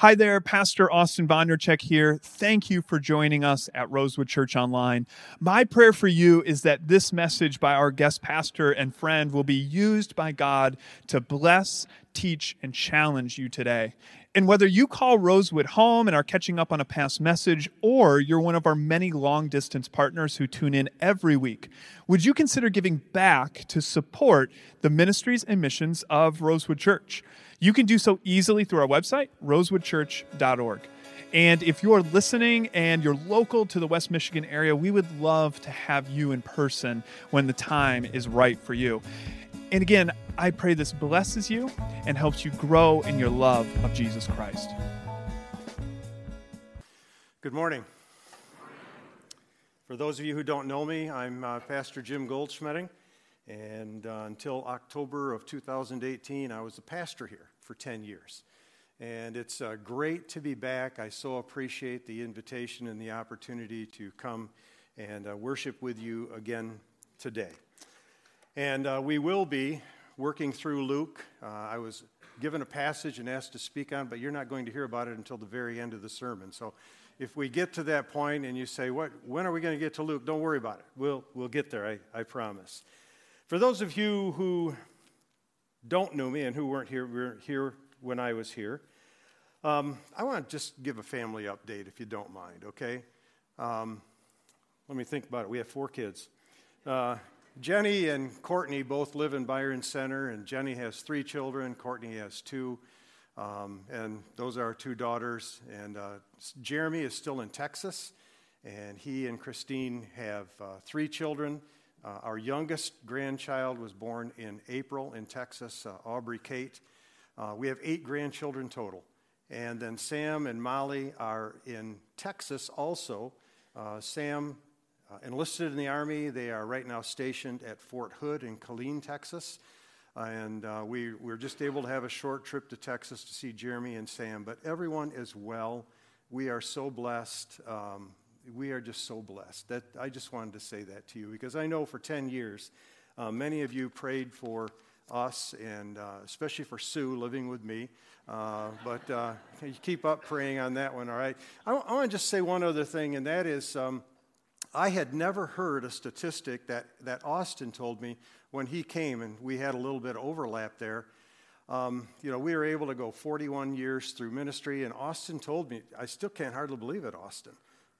Hi there, Pastor Austin Vondercheck here. Thank you for joining us at Rosewood Church Online. My prayer for you is that this message by our guest pastor and friend will be used by God to bless, teach, and challenge you today. And whether you call Rosewood home and are catching up on a past message, or you're one of our many long distance partners who tune in every week, would you consider giving back to support the ministries and missions of Rosewood Church? You can do so easily through our website, rosewoodchurch.org. And if you're listening and you're local to the West Michigan area, we would love to have you in person when the time is right for you. And again, I pray this blesses you and helps you grow in your love of Jesus Christ. Good morning. For those of you who don't know me, I'm uh, Pastor Jim Goldschmeding. And uh, until October of 2018, I was a pastor here for 10 years. And it's uh, great to be back. I so appreciate the invitation and the opportunity to come and uh, worship with you again today. And uh, we will be working through Luke. Uh, I was given a passage and asked to speak on, but you're not going to hear about it until the very end of the sermon. So if we get to that point and you say, what, when are we going to get to Luke? Don't worry about it. We'll, we'll get there, I, I promise. For those of you who don't know me and who weren't here, were here when I was here, um, I want to just give a family update if you don't mind, okay? Um, let me think about it. We have four kids. Uh, Jenny and Courtney both live in Byron Center, and Jenny has three children, Courtney has two. Um, and those are our two daughters. And uh, Jeremy is still in Texas, and he and Christine have uh, three children. Uh, our youngest grandchild was born in April in Texas, uh, Aubrey Kate. Uh, we have eight grandchildren total. And then Sam and Molly are in Texas also. Uh, Sam uh, enlisted in the Army. They are right now stationed at Fort Hood in Killeen, Texas. and uh, we, we're just able to have a short trip to Texas to see Jeremy and Sam. But everyone is well. We are so blessed. Um, we are just so blessed. That I just wanted to say that to you because I know for 10 years, uh, many of you prayed for us and uh, especially for Sue living with me. Uh, but uh, you keep up praying on that one, all right? I, I want to just say one other thing, and that is um, I had never heard a statistic that, that Austin told me when he came, and we had a little bit of overlap there. Um, you know, we were able to go 41 years through ministry, and Austin told me, I still can't hardly believe it, Austin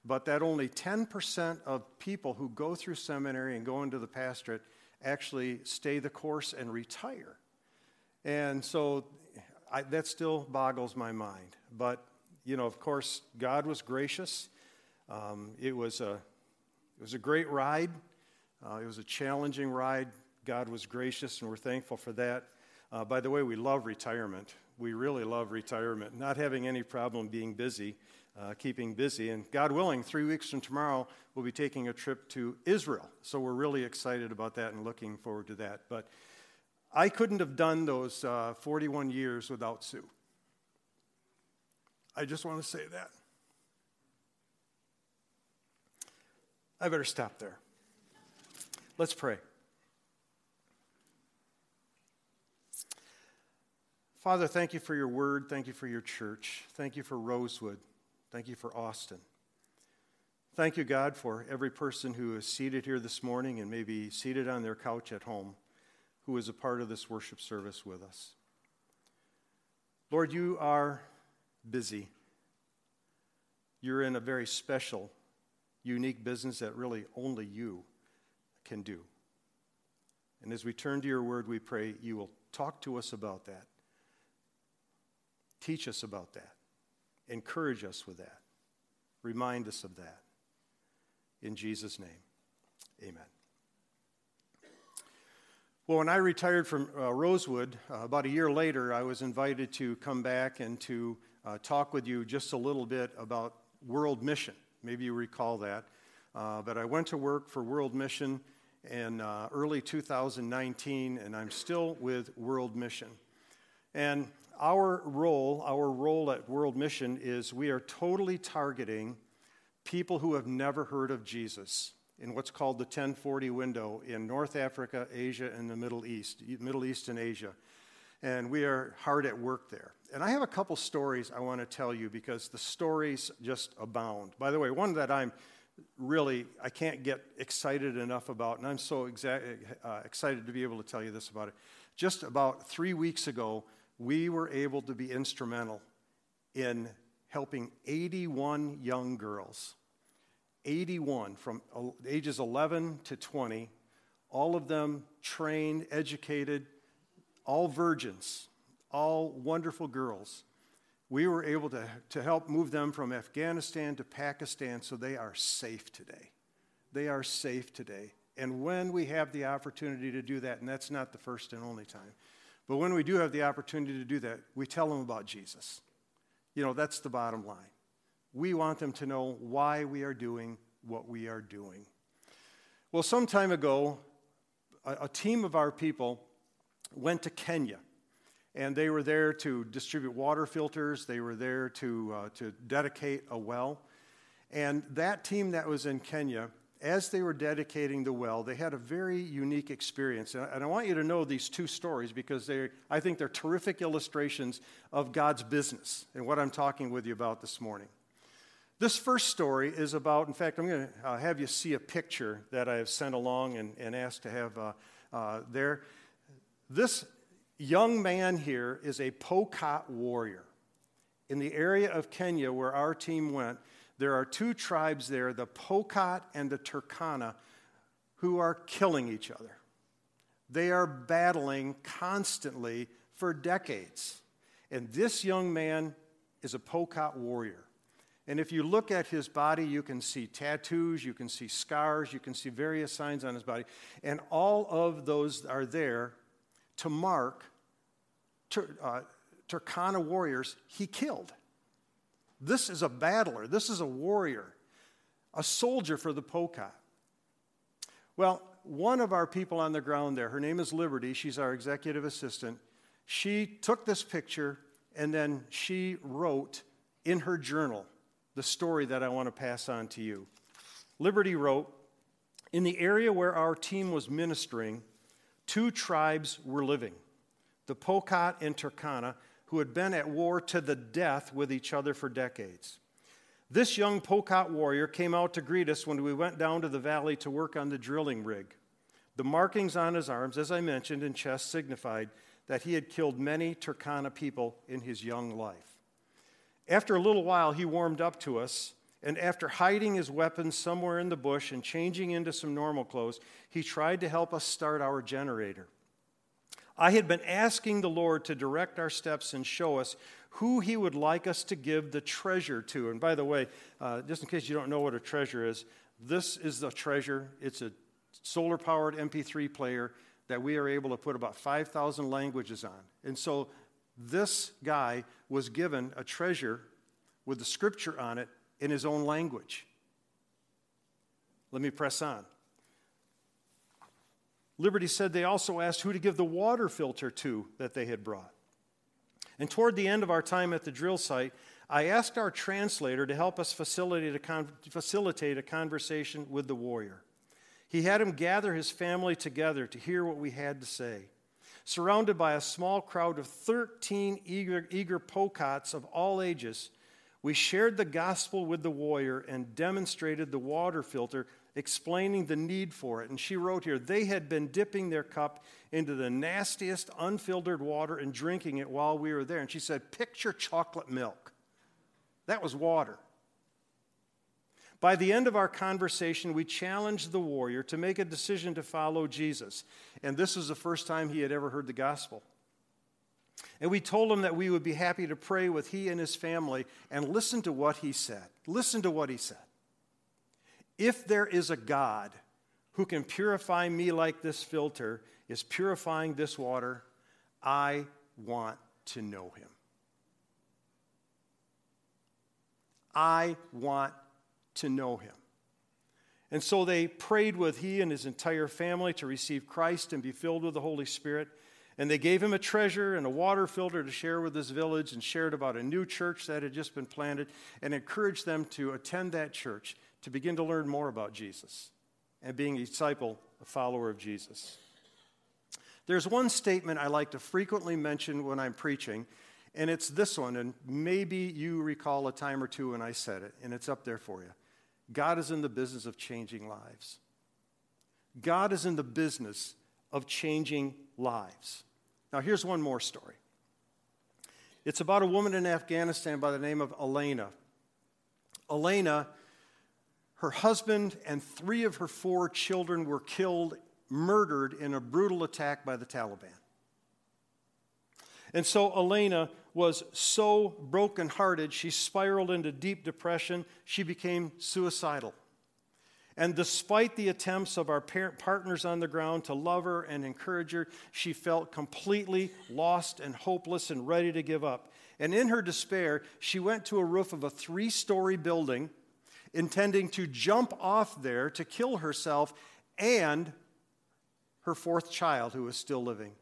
but that only 10% of people who go through seminary and go into the pastorate actually stay the course and retire. And so I, that still boggles my mind. But, you know, of course, God was gracious. Um, it, was a, it was a great ride, uh, it was a challenging ride. God was gracious, and we're thankful for that. Uh, by the way, we love retirement. We really love retirement, not having any problem being busy uh, keeping busy. And God willing, three weeks from tomorrow, we'll be taking a trip to Israel. So we're really excited about that and looking forward to that. But I couldn't have done those uh, 41 years without Sue. I just want to say that. I better stop there. Let's pray. Father, thank you for your word. Thank you for your church. Thank you for Rosewood. Thank you for Austin. Thank you, God, for every person who is seated here this morning and maybe seated on their couch at home who is a part of this worship service with us. Lord, you are busy. You're in a very special, unique business that really only you can do. And as we turn to your word, we pray you will talk to us about that. Teach us about that. Encourage us with that. Remind us of that. In Jesus' name, amen. Well, when I retired from uh, Rosewood, uh, about a year later, I was invited to come back and to uh, talk with you just a little bit about World Mission. Maybe you recall that. Uh, but I went to work for World Mission in uh, early 2019, and I'm still with World Mission. And our role, our role at World Mission is we are totally targeting people who have never heard of Jesus in what's called the 1040 window in North Africa, Asia, and the Middle East, Middle East and Asia. and we are hard at work there. And I have a couple stories I want to tell you because the stories just abound. By the way, one that I'm really I can't get excited enough about, and I'm so exa- uh, excited to be able to tell you this about it. Just about three weeks ago, we were able to be instrumental in helping 81 young girls, 81 from uh, ages 11 to 20, all of them trained, educated, all virgins, all wonderful girls. We were able to, to help move them from Afghanistan to Pakistan so they are safe today. They are safe today. And when we have the opportunity to do that, and that's not the first and only time, but when we do have the opportunity to do that, we tell them about Jesus. You know, that's the bottom line. We want them to know why we are doing what we are doing. Well, some time ago, a, a team of our people went to Kenya and they were there to distribute water filters. They were there to, uh, to dedicate a well. And that team that was in Kenya, as they were dedicating the well, they had a very unique experience. And I want you to know these two stories because they, I think they're terrific illustrations of God's business and what I'm talking with you about this morning. This first story is about, in fact, I'm going to have you see a picture that I have sent along and, and asked to have uh, uh, there. This young man here is a Pokot warrior. In the area of Kenya where our team went, there are two tribes there, the Pokot and the Turkana, who are killing each other. They are battling constantly for decades. And this young man is a Pokot warrior. And if you look at his body, you can see tattoos, you can see scars, you can see various signs on his body. And all of those are there to mark Tur- uh, Turkana warriors he killed. This is a battler, this is a warrior, a soldier for the Pokot. Well, one of our people on the ground there, her name is Liberty, she's our executive assistant. She took this picture and then she wrote in her journal the story that I want to pass on to you. Liberty wrote In the area where our team was ministering, two tribes were living the Pokot and Turkana, who had been at war to the death with each other for decades. This young Pokot warrior came out to greet us when we went down to the valley to work on the drilling rig. The markings on his arms, as I mentioned, and chest signified that he had killed many Turkana people in his young life. After a little while, he warmed up to us, and after hiding his weapons somewhere in the bush and changing into some normal clothes, he tried to help us start our generator. I had been asking the Lord to direct our steps and show us who He would like us to give the treasure to. And by the way, uh, just in case you don't know what a treasure is, this is the treasure. It's a solar powered MP3 player that we are able to put about 5,000 languages on. And so this guy was given a treasure with the scripture on it in his own language. Let me press on. Liberty said they also asked who to give the water filter to that they had brought. And toward the end of our time at the drill site, I asked our translator to help us facilitate a, con- facilitate a conversation with the warrior. He had him gather his family together to hear what we had to say. Surrounded by a small crowd of 13 eager, eager Pokots of all ages, we shared the gospel with the warrior and demonstrated the water filter explaining the need for it. And she wrote here they had been dipping their cup into the nastiest unfiltered water and drinking it while we were there. And she said, Picture chocolate milk. That was water. By the end of our conversation, we challenged the warrior to make a decision to follow Jesus. And this was the first time he had ever heard the gospel. And we told him that we would be happy to pray with he and his family and listen to what he said. Listen to what he said. If there is a God who can purify me like this filter is purifying this water, I want to know him. I want to know him. And so they prayed with he and his entire family to receive Christ and be filled with the Holy Spirit. And they gave him a treasure and a water filter to share with his village and shared about a new church that had just been planted and encouraged them to attend that church to begin to learn more about Jesus and being a disciple, a follower of Jesus. There's one statement I like to frequently mention when I'm preaching, and it's this one, and maybe you recall a time or two when I said it, and it's up there for you. God is in the business of changing lives. God is in the business of changing lives. Now, here's one more story. It's about a woman in Afghanistan by the name of Elena. Elena, her husband and three of her four children were killed, murdered in a brutal attack by the Taliban. And so Elena was so brokenhearted, she spiraled into deep depression. She became suicidal. And despite the attempts of our partners on the ground to love her and encourage her, she felt completely lost and hopeless and ready to give up. And in her despair, she went to a roof of a three story building, intending to jump off there to kill herself and her fourth child, who was still living.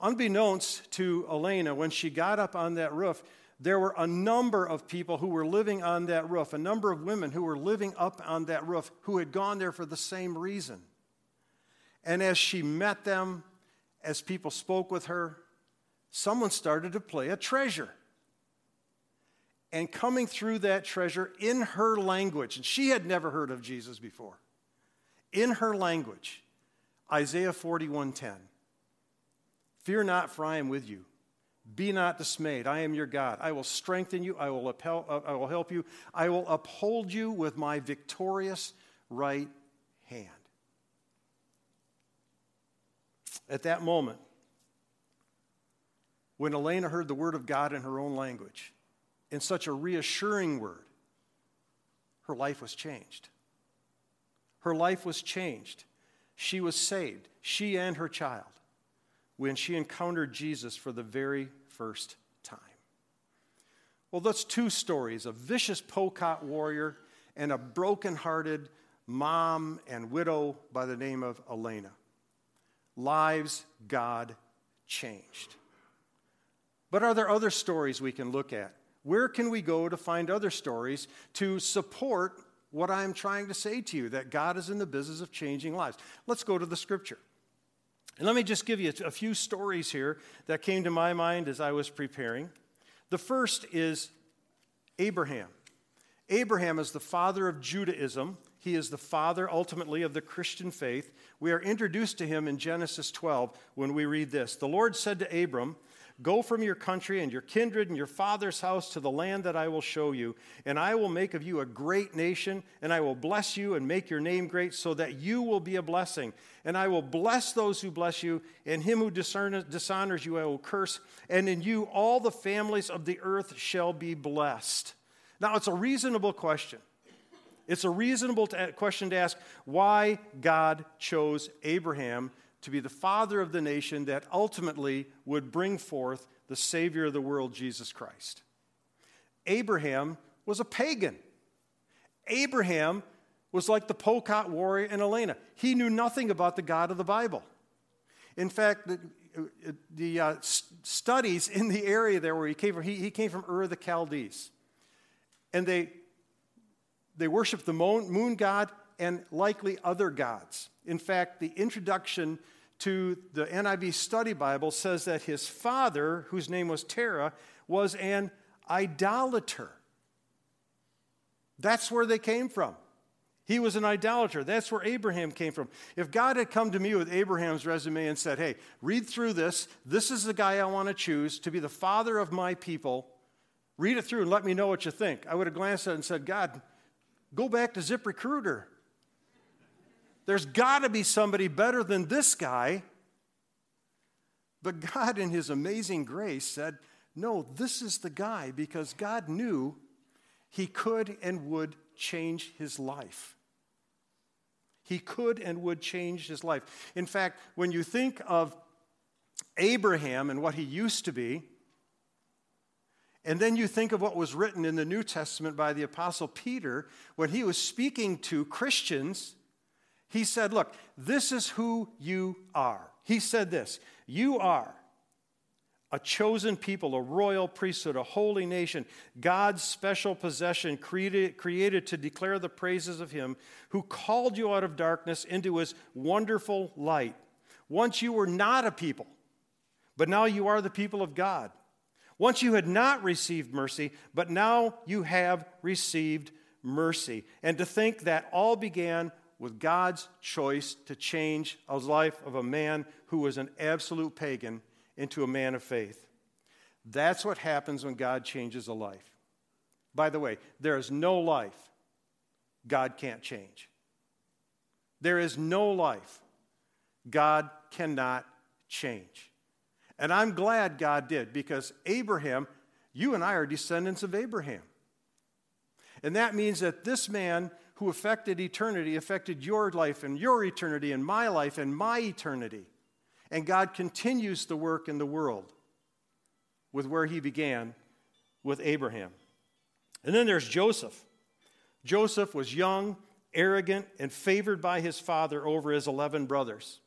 Unbeknownst to Elena, when she got up on that roof, there were a number of people who were living on that roof, a number of women who were living up on that roof who had gone there for the same reason. And as she met them, as people spoke with her, someone started to play a treasure. And coming through that treasure in her language, and she had never heard of Jesus before, in her language, Isaiah 41:10. Fear not, for I am with you. Be not dismayed. I am your God. I will strengthen you. I will, uphel- uh, I will help you. I will uphold you with my victorious right hand. At that moment, when Elena heard the word of God in her own language, in such a reassuring word, her life was changed. Her life was changed. She was saved, she and her child, when she encountered Jesus for the very first time. Well, that's two stories a vicious Pokot warrior and a broken-hearted mom and widow by the name of Elena. Lives God changed. But are there other stories we can look at? Where can we go to find other stories to support what I'm trying to say to you that God is in the business of changing lives? Let's go to the scripture. And let me just give you a few stories here that came to my mind as I was preparing. The first is Abraham. Abraham is the father of Judaism. He is the father, ultimately, of the Christian faith. We are introduced to him in Genesis 12 when we read this The Lord said to Abram, Go from your country and your kindred and your father's house to the land that I will show you, and I will make of you a great nation, and I will bless you and make your name great, so that you will be a blessing. And I will bless those who bless you, and him who dishonors you I will curse, and in you all the families of the earth shall be blessed. Now, it's a reasonable question. It's a reasonable question to ask why God chose Abraham to be the father of the nation that ultimately would bring forth the Savior of the world, Jesus Christ. Abraham was a pagan. Abraham was like the Pokot warrior in Elena. He knew nothing about the God of the Bible. In fact, the, the uh, studies in the area there where he came from, he, he came from Ur of the Chaldees. And they, they worshiped the moon, moon god and likely other gods. In fact, the introduction to the NIV Study Bible says that his father, whose name was Terah, was an idolater. That's where they came from. He was an idolater. That's where Abraham came from. If God had come to me with Abraham's resume and said, Hey, read through this, this is the guy I want to choose to be the father of my people, read it through and let me know what you think, I would have glanced at it and said, God, go back to ZipRecruiter. There's got to be somebody better than this guy. But God, in His amazing grace, said, No, this is the guy because God knew he could and would change his life. He could and would change his life. In fact, when you think of Abraham and what he used to be, and then you think of what was written in the New Testament by the Apostle Peter when he was speaking to Christians he said, Look, this is who you are. He said this You are a chosen people, a royal priesthood, a holy nation, God's special possession, created, created to declare the praises of Him who called you out of darkness into His wonderful light. Once you were not a people, but now you are the people of God. Once you had not received mercy, but now you have received mercy. And to think that all began with God's choice to change the life of a man who was an absolute pagan into a man of faith. That's what happens when God changes a life. By the way, there is no life God can't change. There is no life God cannot change. And I'm glad God did because Abraham, you and I are descendants of Abraham. And that means that this man who affected eternity affected your life and your eternity and my life and my eternity. And God continues the work in the world with where he began with Abraham. And then there's Joseph. Joseph was young, arrogant, and favored by his father over his 11 brothers.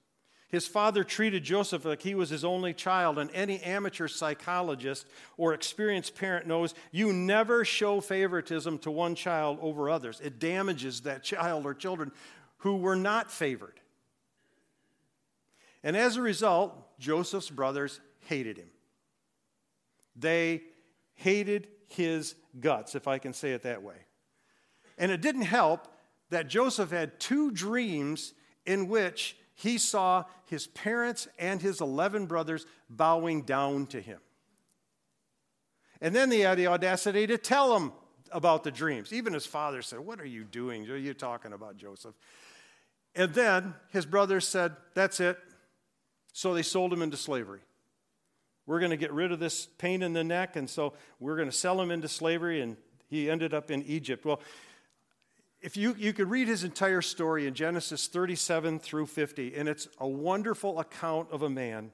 His father treated Joseph like he was his only child, and any amateur psychologist or experienced parent knows you never show favoritism to one child over others. It damages that child or children who were not favored. And as a result, Joseph's brothers hated him. They hated his guts, if I can say it that way. And it didn't help that Joseph had two dreams in which he saw his parents and his 11 brothers bowing down to him. And then they had the audacity to tell him about the dreams. Even his father said, What are you doing? Are you talking about, Joseph? And then his brothers said, That's it. So they sold him into slavery. We're going to get rid of this pain in the neck, and so we're going to sell him into slavery, and he ended up in Egypt. Well, if you, you could read his entire story in Genesis 37 through 50, and it's a wonderful account of a man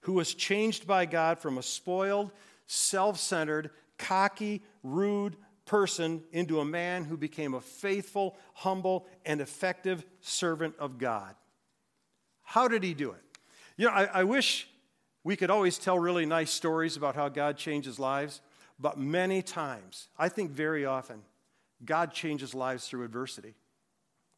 who was changed by God from a spoiled, self centered, cocky, rude person into a man who became a faithful, humble, and effective servant of God. How did he do it? You know, I, I wish we could always tell really nice stories about how God changes lives, but many times, I think very often, God changes lives through adversity.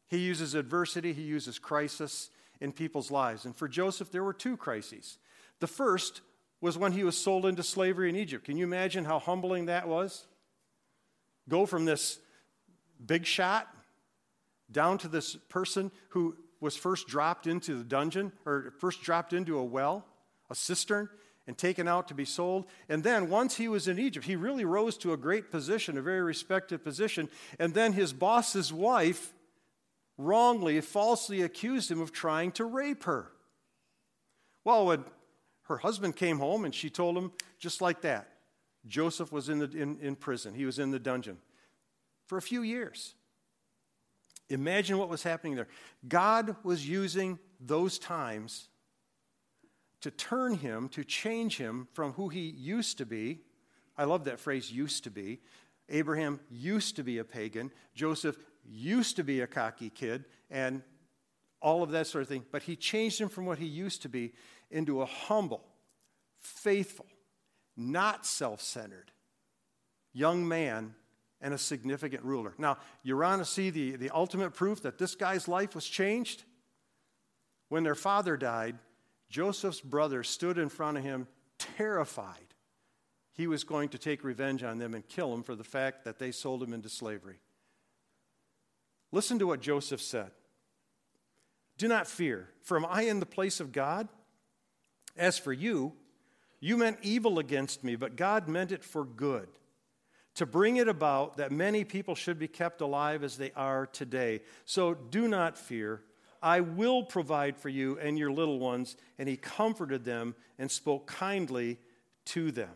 He uses adversity, he uses crisis in people's lives. And for Joseph, there were two crises. The first was when he was sold into slavery in Egypt. Can you imagine how humbling that was? Go from this big shot down to this person who was first dropped into the dungeon or first dropped into a well, a cistern, and taken out to be sold. And then once he was in Egypt, he really rose to a great position, a very respected position. And then his boss's wife wrongly, falsely accused him of trying to rape her. Well, when her husband came home and she told him just like that, Joseph was in, the, in, in prison. He was in the dungeon for a few years. Imagine what was happening there. God was using those times to turn him, to change him from who he used to be. I love that phrase, used to be. Abraham used to be a pagan. Joseph used to be a cocky kid, and all of that sort of thing. But he changed him from what he used to be into a humble, faithful, not self centered young man and a significant ruler. Now, you want to see the, the ultimate proof that this guy's life was changed? When their father died, Joseph's brothers stood in front of him, terrified he was going to take revenge on them and kill them for the fact that they sold him into slavery. Listen to what Joseph said Do not fear, for am I in the place of God? As for you, you meant evil against me, but God meant it for good, to bring it about that many people should be kept alive as they are today. So do not fear. I will provide for you and your little ones. And he comforted them and spoke kindly to them.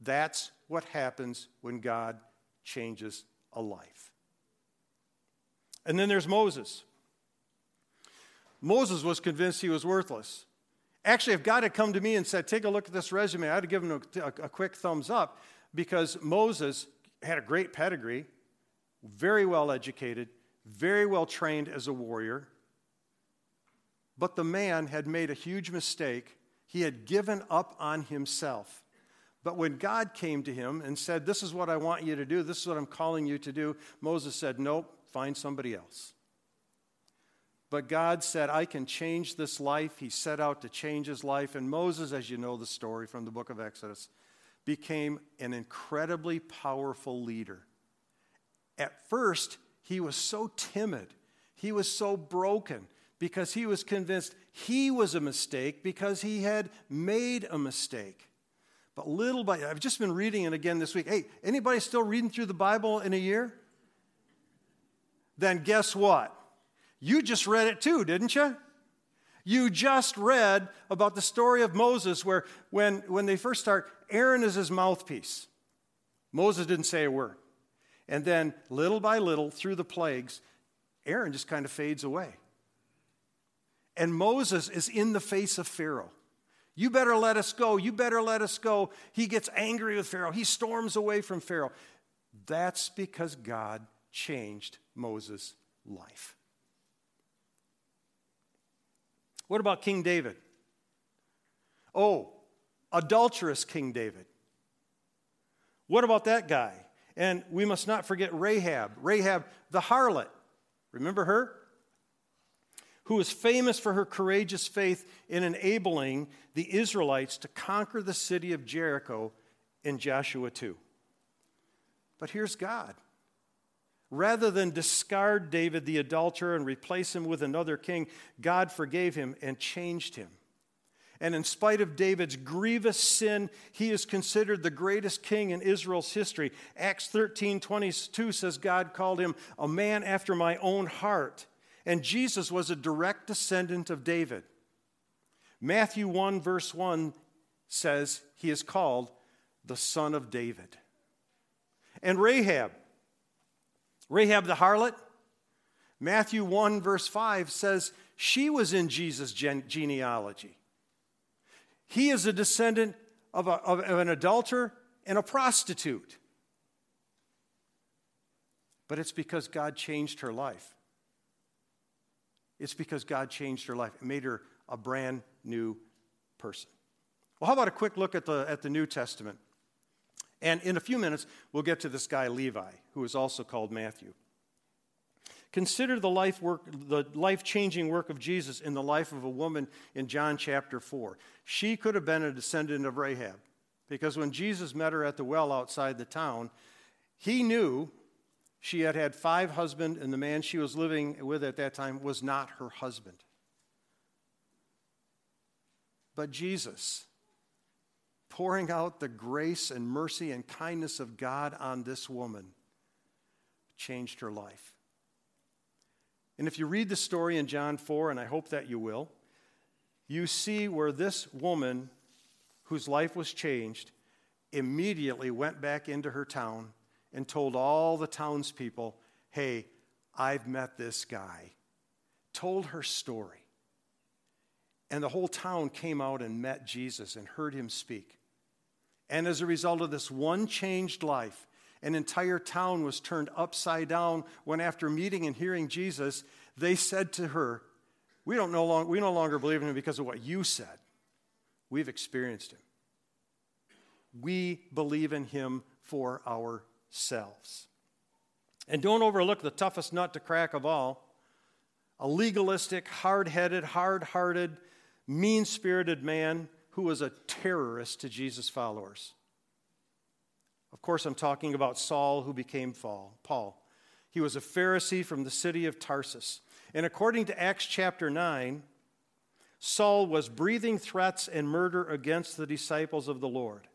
That's what happens when God changes a life. And then there's Moses. Moses was convinced he was worthless. Actually, if God had come to me and said, Take a look at this resume, I'd have given him a, a, quick thumbs up because Moses had a great pedigree, very well educated, very well trained as a warrior. But the man had made a huge mistake. He had given up on himself. But when God came to him and said, This is what I want you to do, this is what I'm calling you to do, Moses said, Nope, find somebody else. But God said, I can change this life. He set out to change his life. And Moses, as you know the story from the book of Exodus, became an incredibly powerful leader. At first, he was so timid, he was so broken because he was convinced he was a mistake because he had made a mistake. But little by I've just been reading it again this week. Hey, anybody still reading through the Bible in a year? Then guess what? You just read it too, didn't you? You just read about the story of Moses where when, when they first start, Aaron is his mouthpiece. Moses didn't say a word. And then little by little, through the plagues, Aaron just kind of fades away. And Moses is in the face of Pharaoh. You better let us go. You better let us go. He gets angry with Pharaoh. He storms away from Pharaoh. That's because God changed Moses' life. What about King David? Oh, adulterous King David. What about that guy? And we must not forget Rahab, Rahab the harlot. Remember her? Who was famous for her courageous faith in enabling the Israelites to conquer the city of Jericho in Joshua 2. But here's God. Rather than discard David the adulterer and replace him with another king, God forgave him and changed him. And in spite of David's grievous sin, he is considered the greatest king in Israel's history. Acts 13 22 says God called him a man after my own heart. And Jesus was a direct descendant of David. Matthew 1, verse 1 says he is called the son of David. And Rahab, Rahab the harlot, Matthew 1, verse 5 says she was in Jesus' genealogy. He is a descendant of, a, of, an adulterer and a prostitute. But it's because God changed her life. It's because God changed her life. and made her a brand new person. Well, how about a quick look at the, at the New Testament? And in a few minutes, we'll get to this guy, Levi, who is also called Matthew. Consider the life work, the life-changing work of Jesus in the life of a woman in John chapter 4. She could have been a descendant of Rahab, because when Jesus met her at the well outside the town, he knew she had had five husbands, and the man she was living with at that time was not her husband. But Jesus, pouring out the grace and mercy and kindness of God on this woman, changed her life. And if you read the story in John 4, and I hope that you will, you see where this woman whose life was changed immediately went back into her town and told all the townspeople, Hey, I've met this guy. Told her story. And the whole town came out and met Jesus and heard him speak. And as a result of this one changed life, an entire town was turned upside down when, after meeting and hearing Jesus, they said to her, We, don't no, long, we no longer believe in him because of what you said. We've experienced him. We believe in him for ourselves. And don't overlook the toughest nut to crack of all a legalistic, hard headed, hard hearted, mean spirited man who was a terrorist to Jesus' followers. Of course, I'm talking about Saul, who became Paul. He was a Pharisee from the city of Tarsus. And according to Acts chapter 9, Saul was breathing threats and murder against the disciples of the Lord.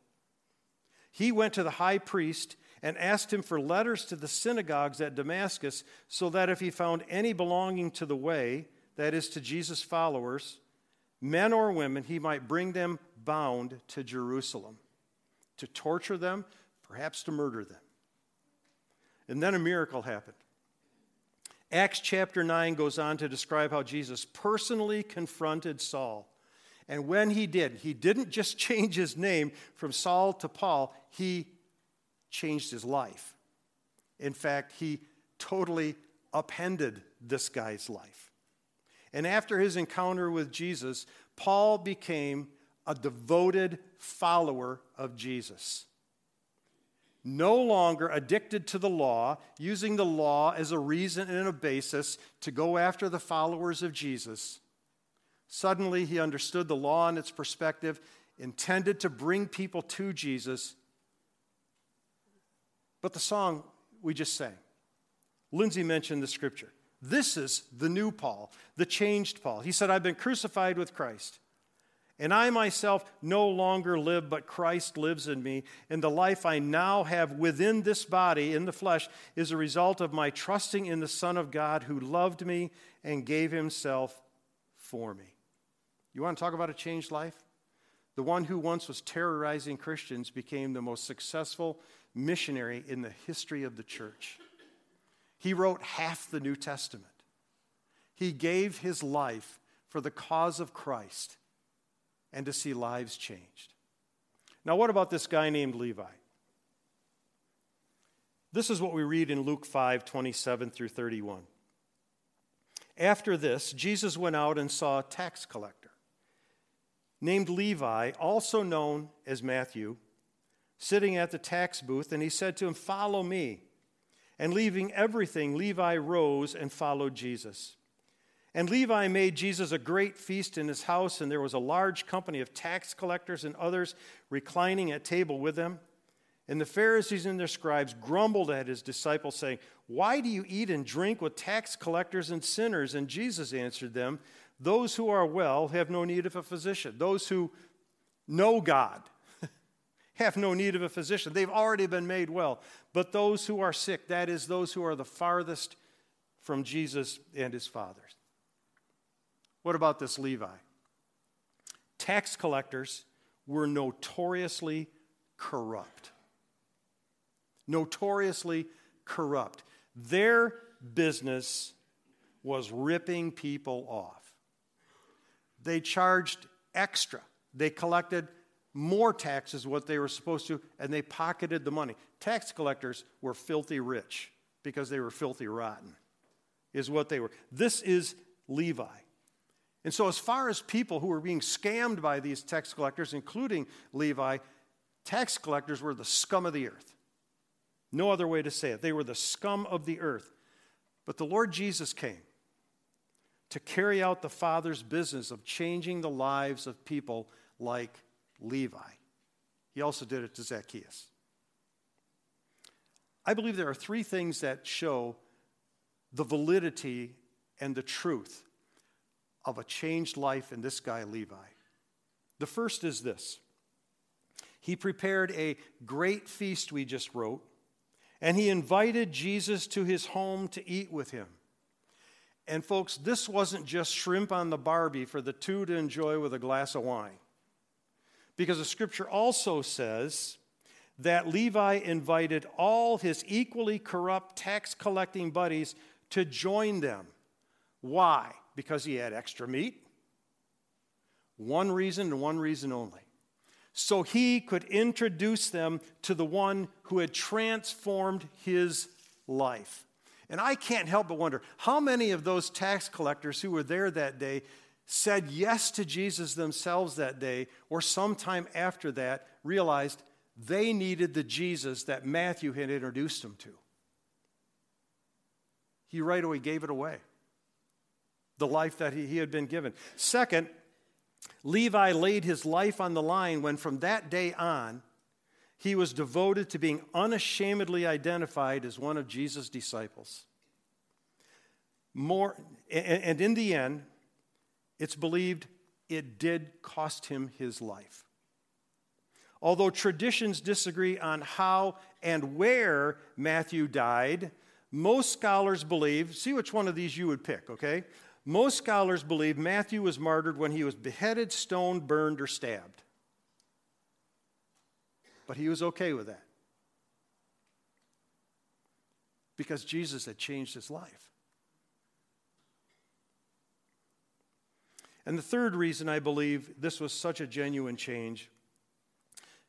He went to the high priest and asked him for letters to the synagogues at Damascus so that if he found any belonging to the way, that is, to Jesus' followers, men or women, he might bring them bound to Jerusalem to torture them, perhaps to murder them. And then a miracle happened. Acts chapter 9 goes on to describe how Jesus personally confronted Saul. And when he did, he didn't just change his name from Saul to Paul, he changed his life. In fact, he totally upended this guy's life. And after his encounter with Jesus, Paul became a devoted follower of Jesus. No longer addicted to the law, using the law as a reason and a basis to go after the followers of Jesus, suddenly he understood the law and its perspective, intended to bring people to Jesus. But the song we just sang, Lindsay mentioned the scripture. This is the new Paul, the changed Paul. He said, I've been crucified with Christ. And I myself no longer live, but Christ lives in me. And the life I now have within this body, in the flesh, is a result of my trusting in the Son of God who loved me and gave himself for me. You want to talk about a changed life? The one who once was terrorizing Christians became the most successful missionary in the history of the church. He wrote half the New Testament. He gave his life for the cause of Christ and to see lives changed. Now, what about this guy named Levi? This is what we read in Luke 5 27 through 31. After this, Jesus went out and saw a tax collector named Levi, also known as Matthew, sitting at the tax booth, and he said to him, Follow me. And leaving everything, Levi rose and followed Jesus. And Levi made Jesus a great feast in his house, and there was a large company of tax collectors and others reclining at table with them. And the Pharisees and their scribes grumbled at his disciples, saying, Why do you eat and drink with tax collectors and sinners? And Jesus answered them, Those who are well have no need of a physician. Those who know God have no need of a physician. They've already been made well. But those who are sick, that is, those who are the farthest from Jesus and his fathers. What about this Levi? Tax collectors were notoriously corrupt. Notoriously corrupt. Their business was ripping people off. They charged extra. They collected more taxes than what they were supposed to and they pocketed the money. Tax collectors were filthy rich because they were filthy rotten. Is what they were. This is Levi. And so, as far as people who were being scammed by these tax collectors, including Levi, tax collectors were the scum of the earth. No other way to say it. They were the scum of the earth. But the Lord Jesus came to carry out the Father's business of changing the lives of people like Levi. He also did it to Zacchaeus. I believe there are three things that show the validity and the truth of a changed life in this guy, Levi. The first is this he prepared a great feast, we just wrote, and he invited Jesus to his home to eat with him. And, folks, this wasn't just shrimp on the Barbie for the two to enjoy with a glass of wine. Because the scripture also says that Levi invited all his equally corrupt tax collecting buddies to join them. Why? Because he had extra meat. One reason and one reason only. So he could introduce them to the one who had transformed his life. And I can't help but wonder how many of those tax collectors who were there that day said yes to Jesus themselves that day, or sometime after that, realized they needed the Jesus that Matthew had introduced them to. He right away gave it away the life that he, he had been given. Second, Levi laid his life on the line when from that day on, he was devoted to being unashamedly identified as one of Jesus' disciples. More, and in the end, it's believed it did cost him his life. Although traditions disagree on how and where Matthew died, most scholars believe, see which one of these you would pick, okay? Most scholars believe Matthew was martyred when he was beheaded, stoned, burned, or stabbed. But he was okay with that because Jesus had changed his life. And the third reason I believe this was such a genuine change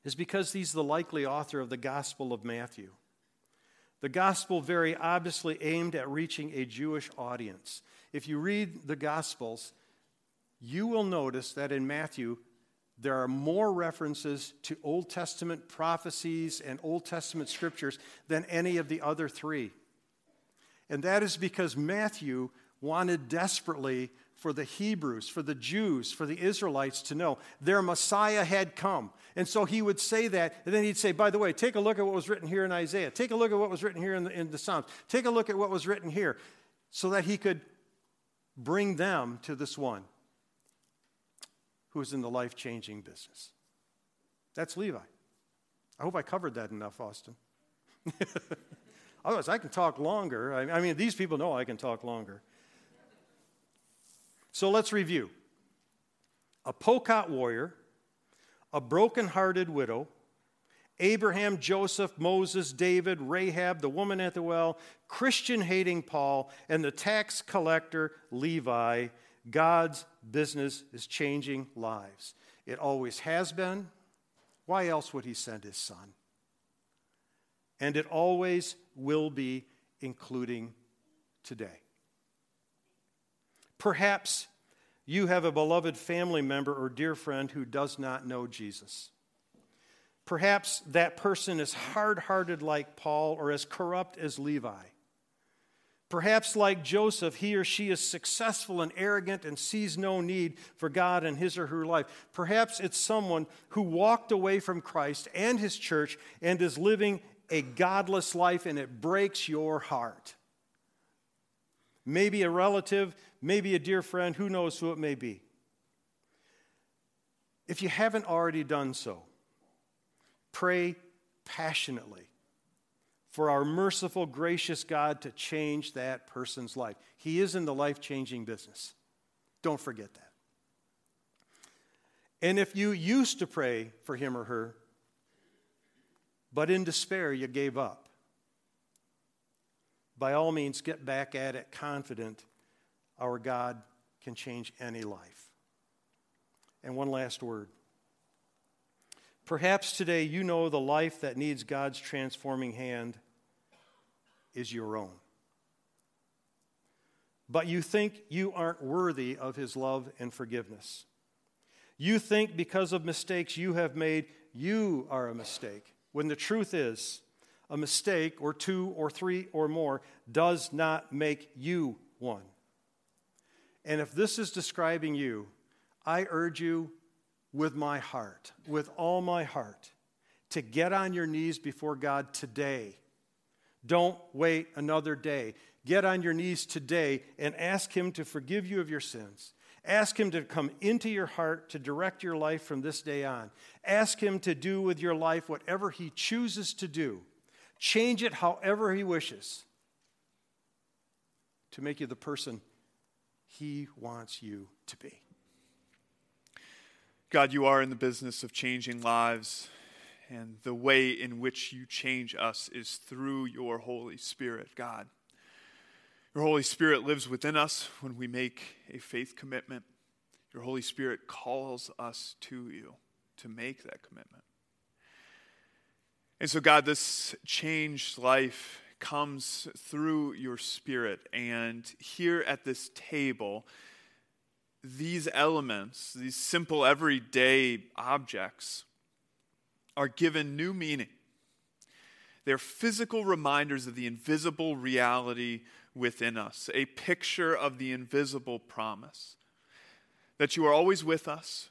is because he's the likely author of the Gospel of Matthew. The Gospel very obviously aimed at reaching a Jewish audience. If you read the Gospels, you will notice that in Matthew, there are more references to Old Testament prophecies and Old Testament scriptures than any of the other three. And that is because Matthew wanted desperately for the Hebrews, for the Jews, for the Israelites to know their Messiah had come. And so he would say that, and then he'd say, by the way, take a look at what was written here in Isaiah. Take a look at what was written here in the, in the Psalms. Take a look at what was written here, so that he could bring them to this one who's in the life changing business. That's Levi. I hope I covered that enough, Austin. Otherwise, I can talk longer. I mean, these people know I can talk longer. So let's review a Pokot warrior, a broken-hearted widow, Abraham, Joseph, Moses, David, Rahab, the woman at the well, Christian hating Paul, and the tax collector Levi. God's business is changing lives. It always has been. Why else would he send his son? And it always will be, including today. Perhaps you have a beloved family member or dear friend who does not know Jesus. Perhaps that person is hard hearted like Paul or as corrupt as Levi. Perhaps, like Joseph, he or she is successful and arrogant and sees no need for God in his or her life. Perhaps it's someone who walked away from Christ and his church and is living a godless life, and it breaks your heart. Maybe a relative, maybe a dear friend, who knows who it may be. If you haven't already done so, pray passionately for our merciful, gracious God to change that person's life. He is in the life changing business. Don't forget that. And if you used to pray for him or her, but in despair you gave up, by all means get back at it confident our God can change any life. And one last word. Perhaps today you know the life that needs God's transforming hand is your own. But you think you aren't worthy of His love and forgiveness. You think because of mistakes you have made, you are a mistake. When the truth is, a mistake or two or three or more does not make you one. And if this is describing you, I urge you with my heart, with all my heart, to get on your knees before God today. Don't wait another day. Get on your knees today and ask Him to forgive you of your sins. Ask Him to come into your heart to direct your life from this day on. Ask Him to do with your life whatever He chooses to do. Change it however He wishes to make you the person He wants you to be. God, you are in the business of changing lives, and the way in which you change us is through your Holy Spirit, God. Your Holy Spirit lives within us when we make a faith commitment. Your Holy Spirit calls us to you to make that commitment. And so, God, this changed life comes through your Spirit. And here at this table, these elements, these simple everyday objects, are given new meaning. They're physical reminders of the invisible reality within us, a picture of the invisible promise that you are always with us.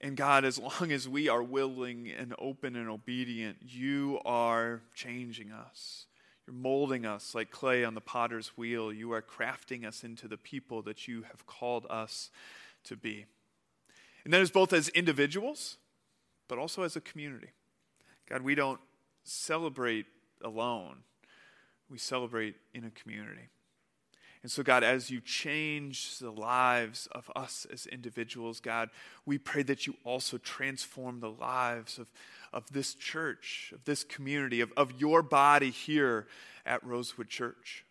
And God, as long as we are willing and open and obedient, you are changing us. You're molding us like clay on the potter's wheel. You are crafting us into the people that you have called us to be. And that is both as individuals, but also as a community. God, we don't celebrate alone, we celebrate in a community. And so, God, as you change the lives of us as individuals, God, we pray that you also transform the lives of, of this church, of this community, of, of your body here at Rosewood Church.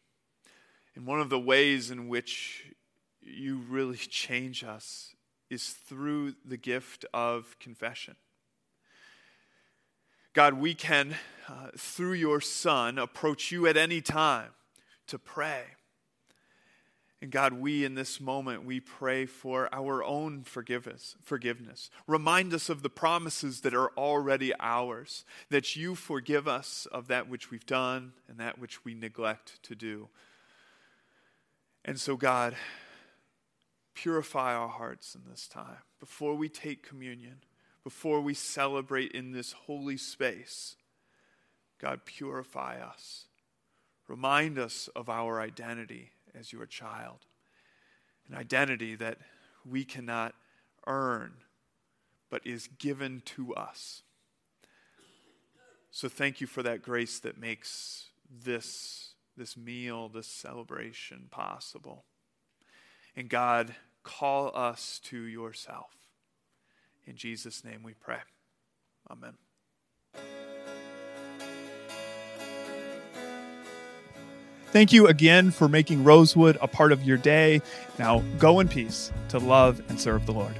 And one of the ways in which you really change us is through the gift of confession. God, we can, uh, through your Son, approach you at any time to pray And God, we in this moment, we pray for our own forgiveness, forgiveness. Remind us of the promises that are already ours, that you forgive us of that which we've done and that which we neglect to do. And so, God, purify our hearts in this time before we take communion, before we celebrate in this holy space. God, purify us. Remind us of our identity as your child. An identity that we cannot earn, but is given to us. So thank you for that grace that makes this, this meal, this celebration possible. And God, call us to yourself. In Jesus' name we pray. Amen. Thank you again for making Rosewood a part of your day. Now go in peace to love and serve the Lord.